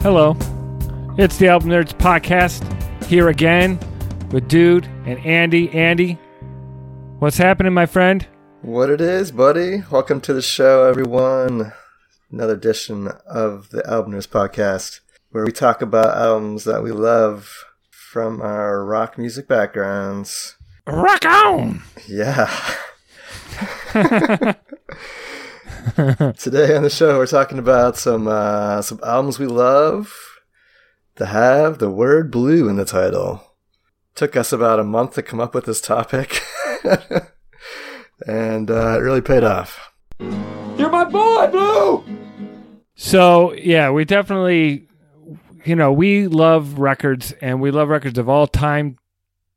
Hello. It's the Album Nerds podcast here again with Dude and Andy. Andy, what's happening, my friend? What it is, buddy? Welcome to the show, everyone. Another edition of the Album Nerds podcast where we talk about albums that we love from our rock music backgrounds. Rock on! Yeah. Today on the show, we're talking about some uh, some albums we love that have the word "blue" in the title. Took us about a month to come up with this topic, and uh, it really paid off. You're my boy, Blue. So yeah, we definitely, you know, we love records, and we love records of all time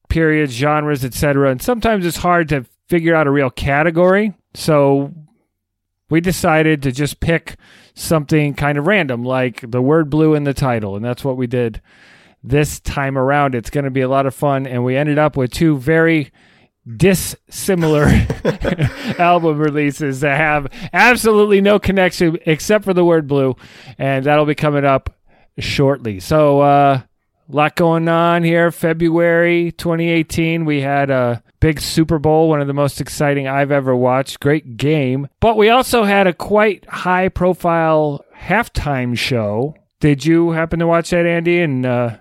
periods, genres, etc. And sometimes it's hard to figure out a real category. So we decided to just pick something kind of random, like the word blue in the title. And that's what we did this time around. It's going to be a lot of fun. And we ended up with two very dissimilar album releases that have absolutely no connection except for the word blue. And that'll be coming up shortly. So, uh, a lot going on here. February 2018, we had a big Super Bowl, one of the most exciting I've ever watched. Great game. But we also had a quite high profile halftime show. Did you happen to watch that, Andy? And uh,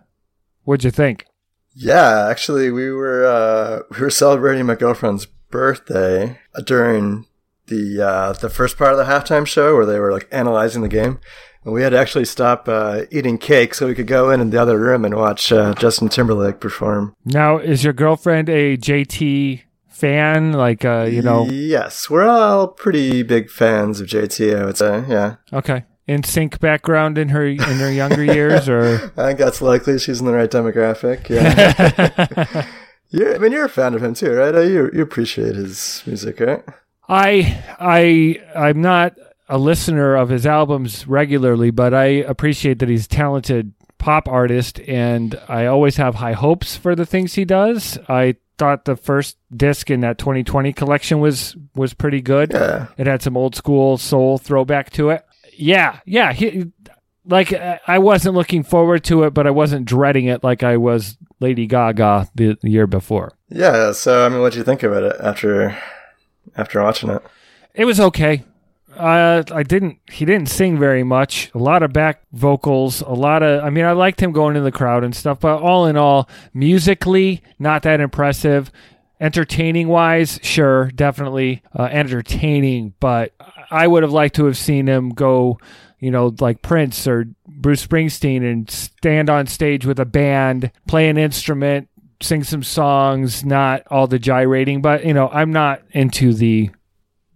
what'd you think? Yeah, actually, we were uh, we were celebrating my girlfriend's birthday during the uh, the first part of the halftime show where they were like analyzing the game. And we had to actually stop uh, eating cake so we could go in in the other room and watch uh, Justin Timberlake perform. Now, is your girlfriend a JT fan? Like, uh, you know? Yes, we're all pretty big fans of JT. I would say, yeah. Okay. NSYNC background in her in her younger years, or I think that's likely. She's in the right demographic. Yeah. yeah. I mean, you're a fan of him too, right? You you appreciate his music, right? I I I'm not a listener of his albums regularly, but I appreciate that he's a talented pop artist, and I always have high hopes for the things he does. I thought the first disc in that 2020 collection was was pretty good. Yeah. It had some old school soul throwback to it. Yeah, yeah. He, like uh, I wasn't looking forward to it, but I wasn't dreading it like I was Lady Gaga the, the year before. Yeah. So, I mean, what do you think about it after after watching it? It was okay. Uh, I didn't. He didn't sing very much. A lot of back vocals. A lot of. I mean, I liked him going in the crowd and stuff. But all in all, musically, not that impressive. Entertaining wise, sure, definitely uh, entertaining. But I would have liked to have seen him go, you know, like Prince or Bruce Springsteen, and stand on stage with a band, play an instrument, sing some songs. Not all the gyrating, but you know, I'm not into the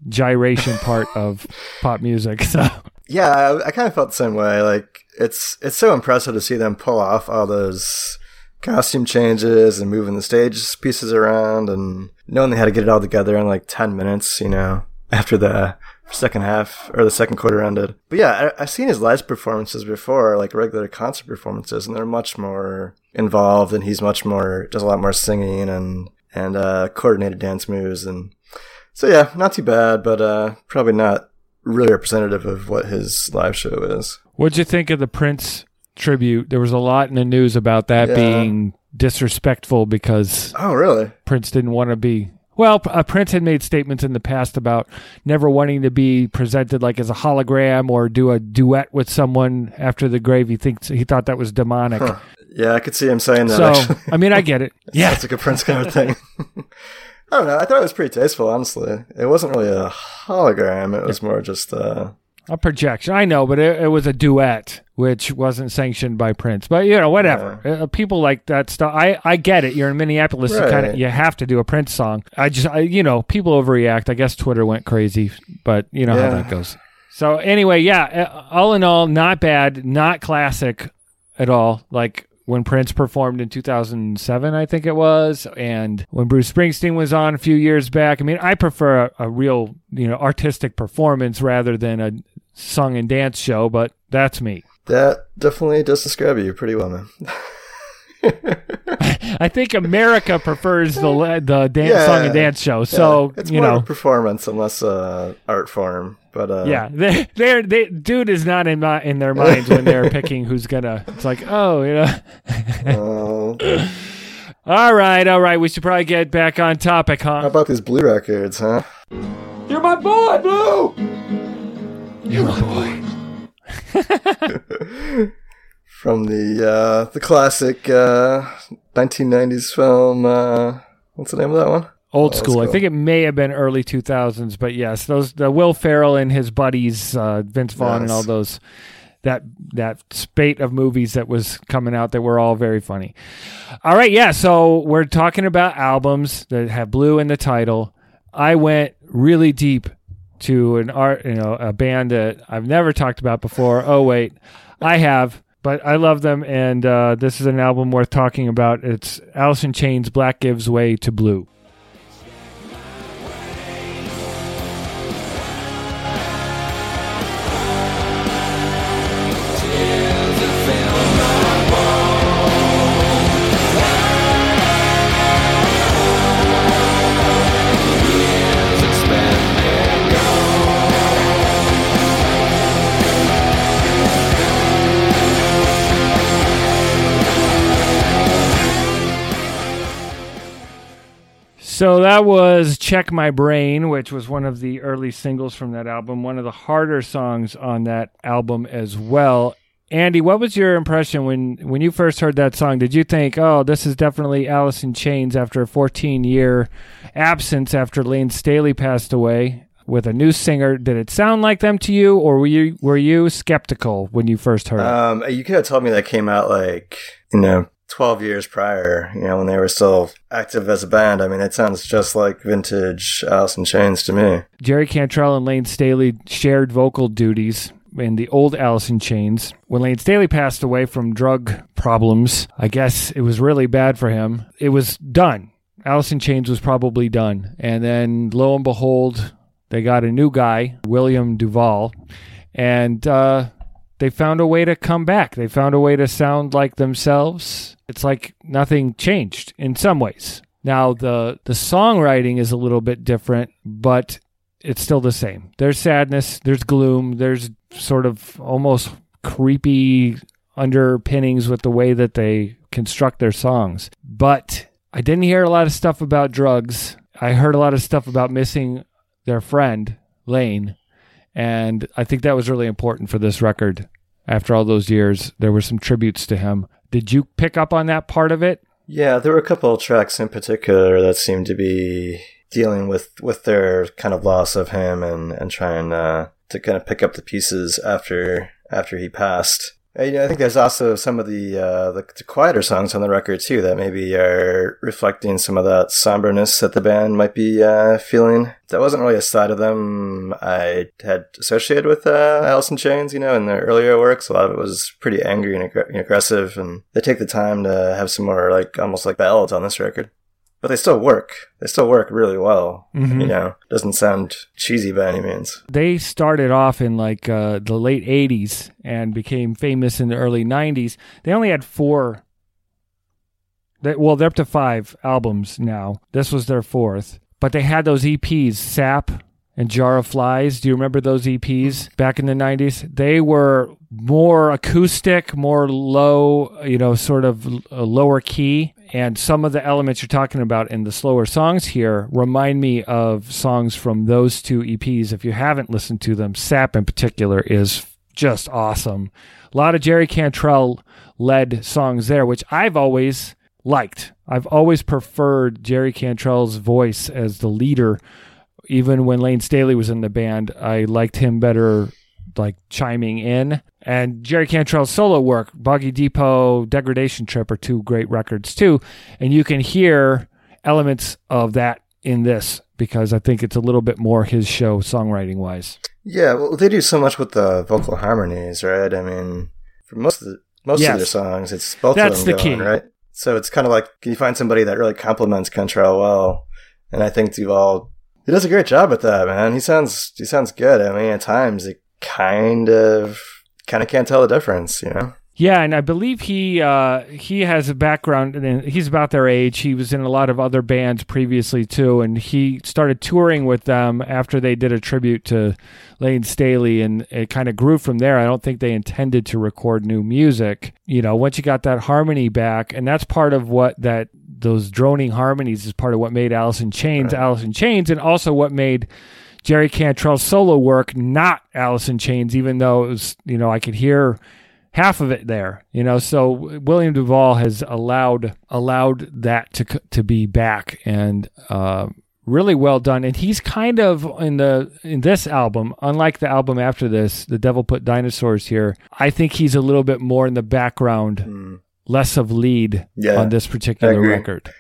gyration part of pop music. So Yeah, I, I kind of felt the same way. Like it's it's so impressive to see them pull off all those costume changes and moving the stage pieces around and knowing they had to get it all together in like 10 minutes, you know, after the second half or the second quarter ended. But yeah, I, I've seen his live performances before, like regular concert performances, and they're much more involved and he's much more, does a lot more singing and, and, uh, coordinated dance moves. And so yeah, not too bad, but, uh, probably not really representative of what his live show is. what'd you think of the Prince tribute? There was a lot in the news about that Yeah. being disrespectful because Oh, really? Prince didn't want to be. Well, uh, Prince had made statements in the past about never wanting to be presented like as a hologram or do a duet with someone after the grave. He thinks he thought that was demonic. Huh. Yeah, I could see him saying that. So, actually. I mean, I get it. Yeah, it's like a Prince kind of thing. I don't know. I thought it was pretty tasteful, honestly. It wasn't really a hologram. It was more just, uh, a projection. I know, but it, it was a duet, which wasn't sanctioned by Prince. But you know, whatever. Uh, people like that stuff. I, I get it. You're in Minneapolis. You kind of you have to do a Prince song. I just I, you know people overreact. I guess Twitter went crazy, but you know Yeah. how that goes. So anyway, yeah. uh, All in all, not bad. Not classic at all. Like when Prince performed in 2007, I think it was, and when Bruce Springsteen was on a few years back. I mean, I prefer a, a real, you know, artistic performance rather than a song and dance show, but that's me. that definitely does describe you pretty well, man. I think America prefers the the dance yeah, song and dance show. So yeah. it's you more know, a performance unless uh, art form. But uh, yeah, they they're, they dude is not in my in their minds when they're picking who's gonna. It's like oh you know. uh, all right, all right. We should probably get back on topic, huh? How about these blue records, huh? You're my boy, Blue. You're my boy. From the uh, the classic uh, 1990s film. Uh, what's the name of that one? Old school. I think it may have been early 2000s, but yes, those the Will Ferrell and his buddies, uh, Vince Vaughn, yes. and all those that that spate of movies that was coming out that were all very funny. All right, yeah. So we're talking about albums that have blue in the title. I went really deep to an art, you know, a band that I've never talked about before. Oh wait, I have, but I love them, and uh, this is an album worth talking about. It's Alice in Chains' "Black Gives Way to Blue." So that was Check My Brain, which was one of the early singles from that album, one of the harder songs on that album as well. Andy, what was your impression when, when you first heard that song? Did you think, oh, this is definitely Alice in Chains after a 14 year absence after Layne Staley passed away with a new singer? Did it sound like them to you, or were you were you skeptical when you first heard um, it? You could have told me that came out like you know 12 years prior, you know, when they were still active as a band. I mean, it sounds just like vintage Alice in Chains to me. Jerry Cantrell and Layne Staley shared vocal duties in the old Alice in Chains. When Layne Staley passed away from drug problems, I guess it was really bad for him. It was done. Alice in Chains was probably done. And then lo and behold, they got a new guy, William DuVall. And uh, they found a way to come back. They found a way to sound like themselves. It's like nothing changed in some ways. Now the the songwriting is a little bit different, but it's still the same. There's sadness, there's gloom, there's sort of almost creepy underpinnings with the way that they construct their songs. But I didn't hear a lot of stuff about drugs. I heard a lot of stuff about missing their friend, Layne. And I think that was really important for this record. After all those years, there were some tributes to him. Did you pick up on that part of it? Yeah, there were a couple of tracks in particular that seemed to be dealing with, with their kind of loss of him and, and trying uh, to kind of pick up the pieces after after he passed. And, I think there's also some of the, uh, the, the quieter songs on the record too that maybe are reflecting some of that somberness that the band might be uh, feeling. That wasn't really a side of them I had associated with uh, Alice in Chains. You know, in their earlier works, a lot of it was pretty angry and ag- aggressive, and they take the time to have some more like almost like ballads on this record but they still work. They still work really well. Mm-hmm. You know, doesn't sound cheesy by any means. They started off in like uh, the late '80s and became famous in the early '90s. They only had four. They, well, they're up to five albums now. This was their fourth, but they had those EPs, Sap and Jar of Flies. Do you remember those EPs back in the 90s? They were more acoustic, more low, you know, sort of lower key. And some of the elements you're talking about in the slower songs here remind me of songs from those two EPs. If you haven't listened to them, Sap in particular is just awesome. A lot of Jerry Cantrell led songs there, which I've always liked. I've always preferred Jerry Cantrell's voice as the leader even when Layne Staley was in the band, I liked him better like chiming in. And Jerry Cantrell's solo work, Boggy Depot, Degradation Trip are two great records too. And you can hear elements of that in this because I think it's a little bit more his show songwriting wise. Yeah, well, they do so much with the vocal harmonies, right? I mean, for most of the, most yes. of their songs, it's both That's of them the going, key. right? So it's kind of like, can you find somebody that really complements Cantrell well? And I think DuVall he does a great job at that, man. He sounds he sounds good. I mean, at times it kind of kind of can't tell the difference, you know. Yeah, and I believe he uh, he has a background, and he's about their age. He was in a lot of other bands previously too, and he started touring with them after they did a tribute to Layne Staley, and it kind of grew from there. I don't think they intended to record new music. You know, once you got that harmony back, and that's part of what that those droning harmonies is part of what made Alice in Chains right. Alice in Chains, and also what made Jerry Cantrell's solo work not Alice in Chains, even though it was you know I could hear half of it there, you know. So William DuVall has allowed allowed that to to be back and uh, really well done. And he's kind of in the in this album, unlike the album after this, The Devil Put Dinosaurs here. I think he's a little bit more in the background, mm. less of lead yeah, on this particular record.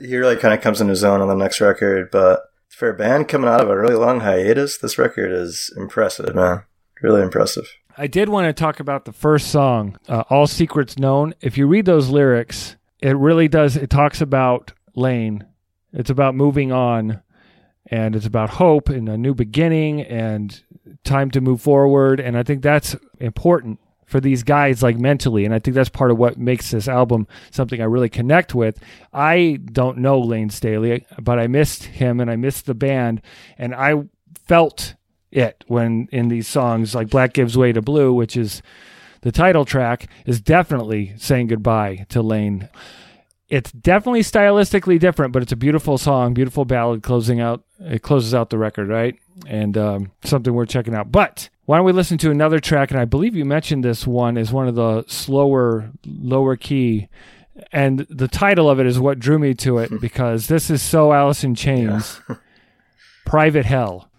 He really kind of comes into his own on the next record, but for a band coming out of a really long hiatus, this record is impressive, man. Really impressive. I did want to talk about the first song, uh, All Secrets Known. If you read those lyrics, it really does, it talks about Layne. It's about moving on and it's about hope and a new beginning and time to move forward. And I think that's important for these guys, like mentally. And I think that's part of what makes this album something I really connect with. I don't know Layne Staley, but I missed him and I missed the band. And I felt it when in these songs like Black Gives Way to Blue, which is the title track, is definitely saying goodbye to Layne It's definitely stylistically different, but it's a beautiful song, beautiful ballad closing out. It closes out the record, right? And um, something worth checking out. But why don't we listen to another track? And I believe you mentioned this one is one of the slower, lower key. And the title of it is what drew me to it because this is so Alice in Chains. Yeah. Private Hell.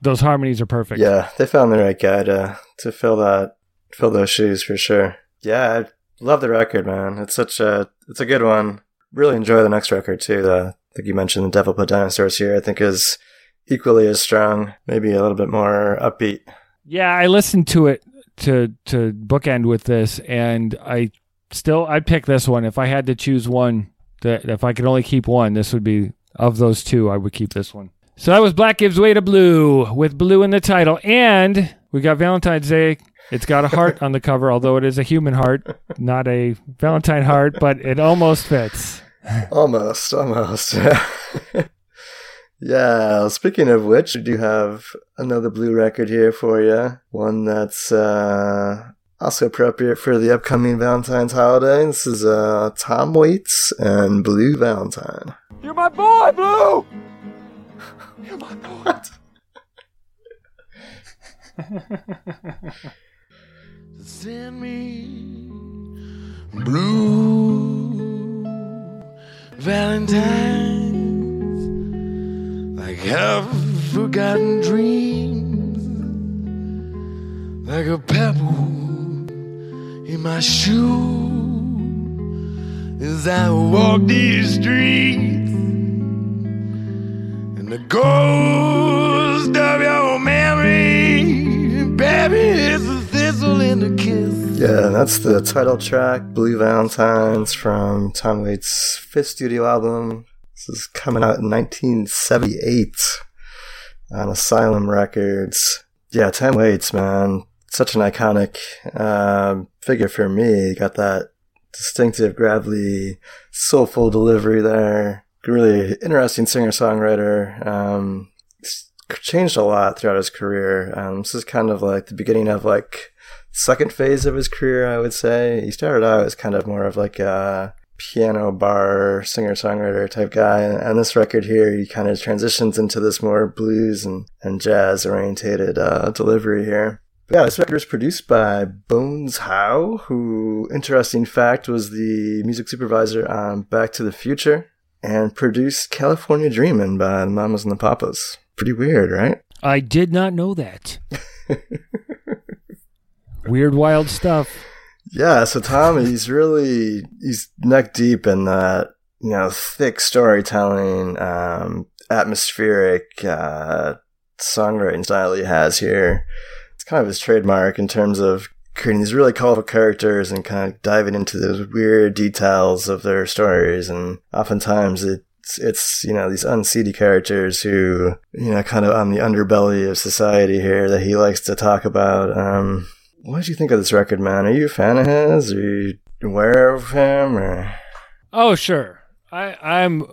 Those harmonies are perfect. Yeah, they found the right guy to to fill that fill those shoes for sure. Yeah, I love the record, man. It's such a it's a good one. Really enjoy the next record too. The I think you mentioned the Devil Put Dinosaurs here. I think is equally as strong, maybe a little bit more upbeat. Yeah, I listened to it to to bookend with this, and I still I'd pick this one if I had to choose one. That if I could only keep one, this would be of those two. I would keep this one. So that was Black Gives Way to Blue with blue in the title. And we got Valentine's Day. It's got a heart on the cover, although it is a human heart, not a Valentine heart, but it almost fits. Almost, almost. yeah, speaking of which, I do have another blue record here for you. One that's uh, also appropriate for the upcoming Valentine's holiday. This is uh, Tom Waits and Blue Valentine. You're my boy, Blue! You're my poet. Send me blue Valentines like half forgotten dreams, like a pebble in my shoe as I walk these streets the ghost of your memory, baby, is a thistle in the kiss. Yeah, that's the title track, Blue Valentines, from Tom Waits' fifth studio album. This is coming out in 1978 on Asylum Records. Yeah, Tom Waits, man, such an iconic uh, figure for me. Got that distinctive, gravelly, soulful delivery there really interesting singer songwriter. Um, changed a lot throughout his career. Um, this is kind of like the beginning of like second phase of his career, I would say. He started out as kind of more of like a piano bar singer songwriter type guy, and, this record here, he kind of transitions into this more blues and, and jazz orientated uh, delivery here. Yeah, this record was produced by Bones Howe, who, interesting fact, was the music supervisor on Back to the Future and produced California Dreamin' by the Mamas and the Papas. Pretty weird, right? I did not know that. weird, wild stuff. Yeah, so Tom, he's really he's neck deep in that you know thick storytelling, um, atmospheric uh, songwriting style he has here. It's kind of his trademark in terms of creating these really colorful characters and kind of diving into those weird details of their stories. And oftentimes it's, it's, you know, these unseedy characters who, you know, kind of on the underbelly of society here that he likes to talk about. Um, what did you think of this record, man? Are you a fan of his? Are you aware of him or? Oh, sure. I, I'm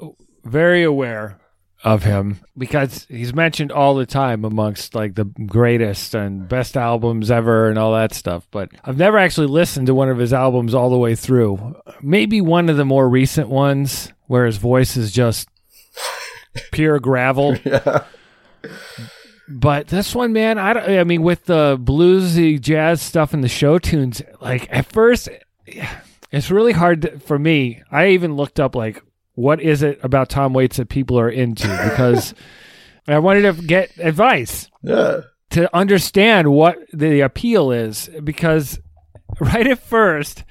very aware of him because he's mentioned all the time amongst like the greatest and best albums ever and all that stuff. But I've never actually listened to one of his albums all the way through. Maybe one of the more recent ones where his voice is just pure gravel. yeah. But this one, man, I, don't, I mean, with the bluesy jazz stuff and the show tunes, like at first, it's really hard to, for me. I even looked up like what is it about Tom Waits that people are into because I wanted to get advice. Yeah. To understand what the appeal is because right at first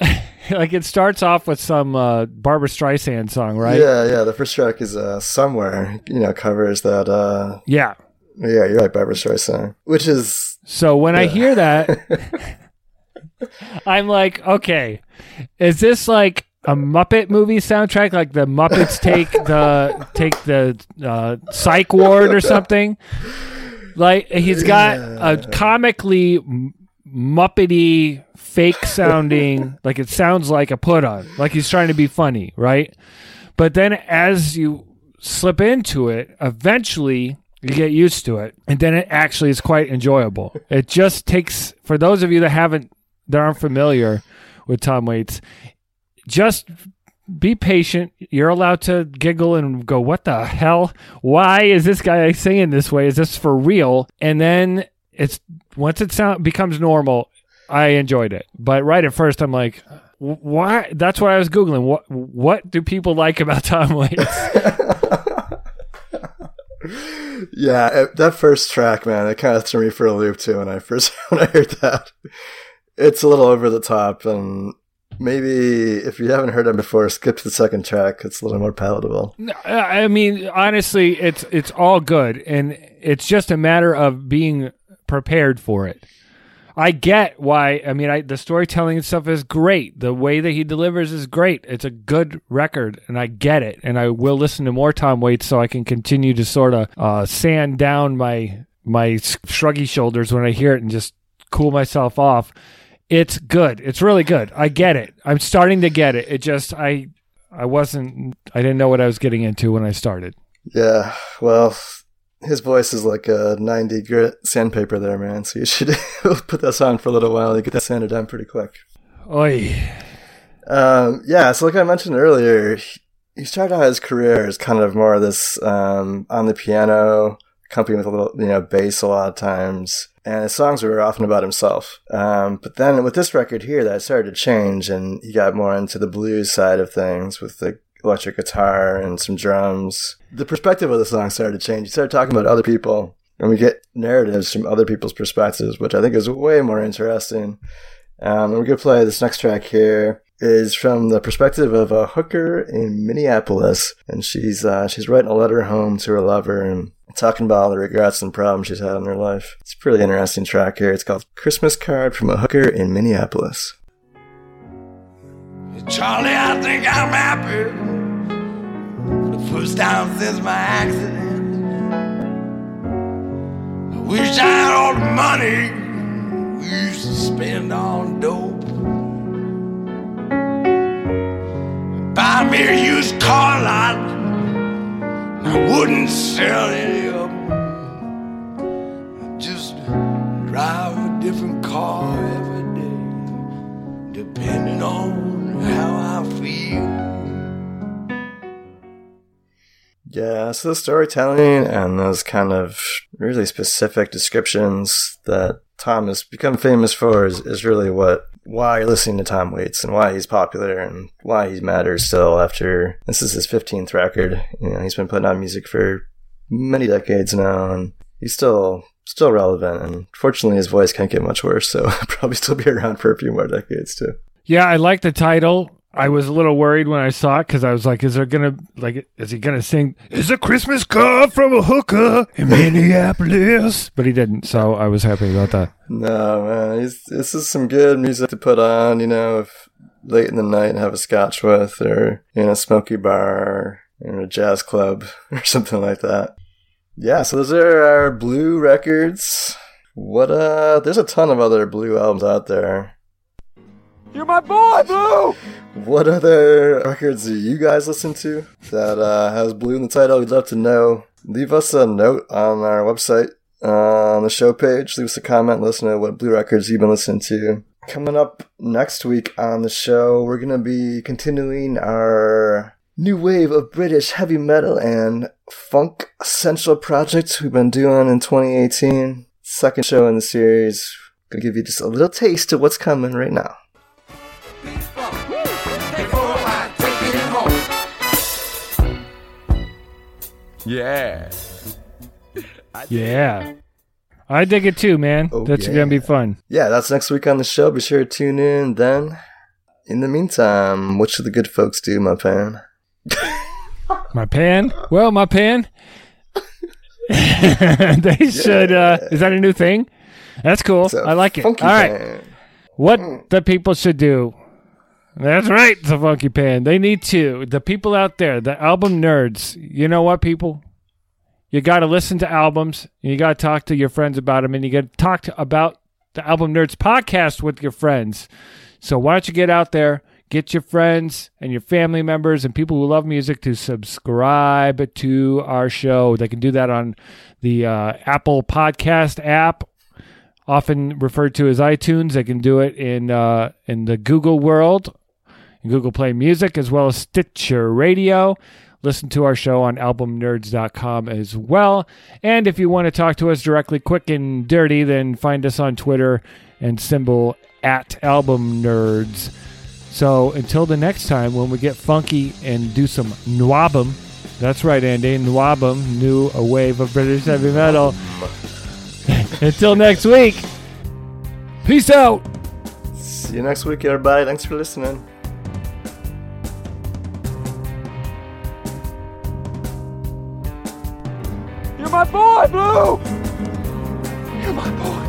like it starts off with some uh, Barbra Streisand song, right? Yeah, yeah. The first track is uh, somewhere, you know, covers that. Uh, yeah, yeah, you're right, Barbra Streisand, which is. So when yeah. I hear that, I'm like, okay, is this like a Muppet movie soundtrack, like the Muppets take the take the uh, Psych Ward or something. Like he's got a comically muppety, fake sounding, like it sounds like a put on, like he's trying to be funny, right? But then as you slip into it, eventually you get used to it, and then it actually is quite enjoyable. It just takes for those of you that haven't that aren't familiar with Tom Waits, just be patient. You're allowed to giggle and go, What the hell? Why is this guy singing this way? Is this for real? And then it's once it sound becomes normal, I enjoyed it. But right at first I'm like, why that's what I was googling. What what do people like about Tom Waits? yeah, that first track, man, it kind of threw me for a loop too when I first when I heard that. It's a little over the top and maybe if you haven't heard them before, skip to the second track. It's a little more palatable. I mean, honestly, it's it's all good, and it's just a matter of being prepared for it. I get why. I mean, I, the storytelling stuff is great. The way that he delivers is great. It's a good record, and I get it. And I will listen to more Tom Waits so I can continue to sort of uh, sand down my my shruggy shoulders when I hear it and just cool myself off. It's good. It's really good. I get it. I'm starting to get it. It just I I wasn't I didn't know what I was getting into when I started. Yeah. Well, his voice is like a 90 grit sandpaper there, man. So you should put this on for a little while. You get that sanded down pretty quick. Oi. Um, yeah. So like I mentioned earlier, he started out his career as kind of more of this um, on the piano, accompanied with a little you know bass a lot of times and his songs were often about himself. Um, but then with this record here, that started to change, and he got more into the blues side of things with the electric guitar and some drums. The perspective of the song started to change. He started talking about other people, and we get narratives from other people's perspectives, which I think is way more interesting. Um, and we're gonna play this next track here is from the perspective of a hooker in Minneapolis, and she's uh, she's writing a letter home to her lover and talking about all the regrets and problems she's had in her life. It's a pretty interesting track here. It's called Christmas Card from a Hooker in Minneapolis. Charlie, I think I'm happy for the first time since my accident. I wish I had all the money we used to spend on dope. Buy me a used car lot, I wouldn't sell any of them. I'd just drive a different car every day, depending on how I feel. Yeah, so the storytelling and those kind of really specific descriptions that Tom has become famous for is, is really what why you're listening to Tom Waits and why he's popular and why he matters still after this is his 15th record. You know, he's been putting out music for many decades now and he's still still relevant and fortunately his voice can't get much worse so probably still be around for a few more decades too. Yeah, I like the title. I was a little worried when I saw it because I was like, "Is there gonna like, is he gonna sing? Is a Christmas card from a hooker in Minneapolis?" But he didn't, so I was happy about that. No man, this is some good music to put on. You know, if late in the night and have a scotch with, or in a smoky bar, or in a jazz club, or something like that. Yeah, so those are our blue records. What uh, there's a ton of other blue albums out there. You're my boy, Blue. What other records do you guys listen to that uh, has blue in the title? We'd love to know. Leave us a note on our website uh, on the show page. Leave us a comment. Let us know what blue records you've been listening to. Coming up next week on the show, we're going to be continuing our new wave of British heavy metal and funk central projects we've been doing in 2018. Second show in the series. Gonna give you just a little taste of what's coming right now. Yeah. Yeah, I dig it too, man. Oh, That's yeah. gonna be fun. Yeah, that's next week on the show. Be sure to tune in then. In the meantime, what should the good folks do, my pan? My pan. Well, my pan. they should. Uh, is that a new thing? That's cool. I like it. All funky right. pan. What the people should do. That's right, the Funky Pan. They need to. The people out there, the album nerds, you know what, people? You got to listen to albums. And you got to talk to your friends about them. And you got to talk about the Album Nerds podcast with your friends. So why don't you get out there, get your friends and your family members and people who love music to subscribe to our show. They can do that on the uh, Apple Podcast app often referred to as iTunes. They can do it in uh, in the Google world, Google Play Music, as well as Stitcher Radio. Listen to our show on albumnerds.com as well. And if you want to talk to us directly, quick and dirty, then find us on Twitter and symbol at album nerds. So until the next time when we get funky and do some nwabum. That's right, Andy. Nwabum, new a wave of British heavy metal. Until next week. Peace out. See you next week, everybody. Thanks for listening. my boy, Blue! You're my boy.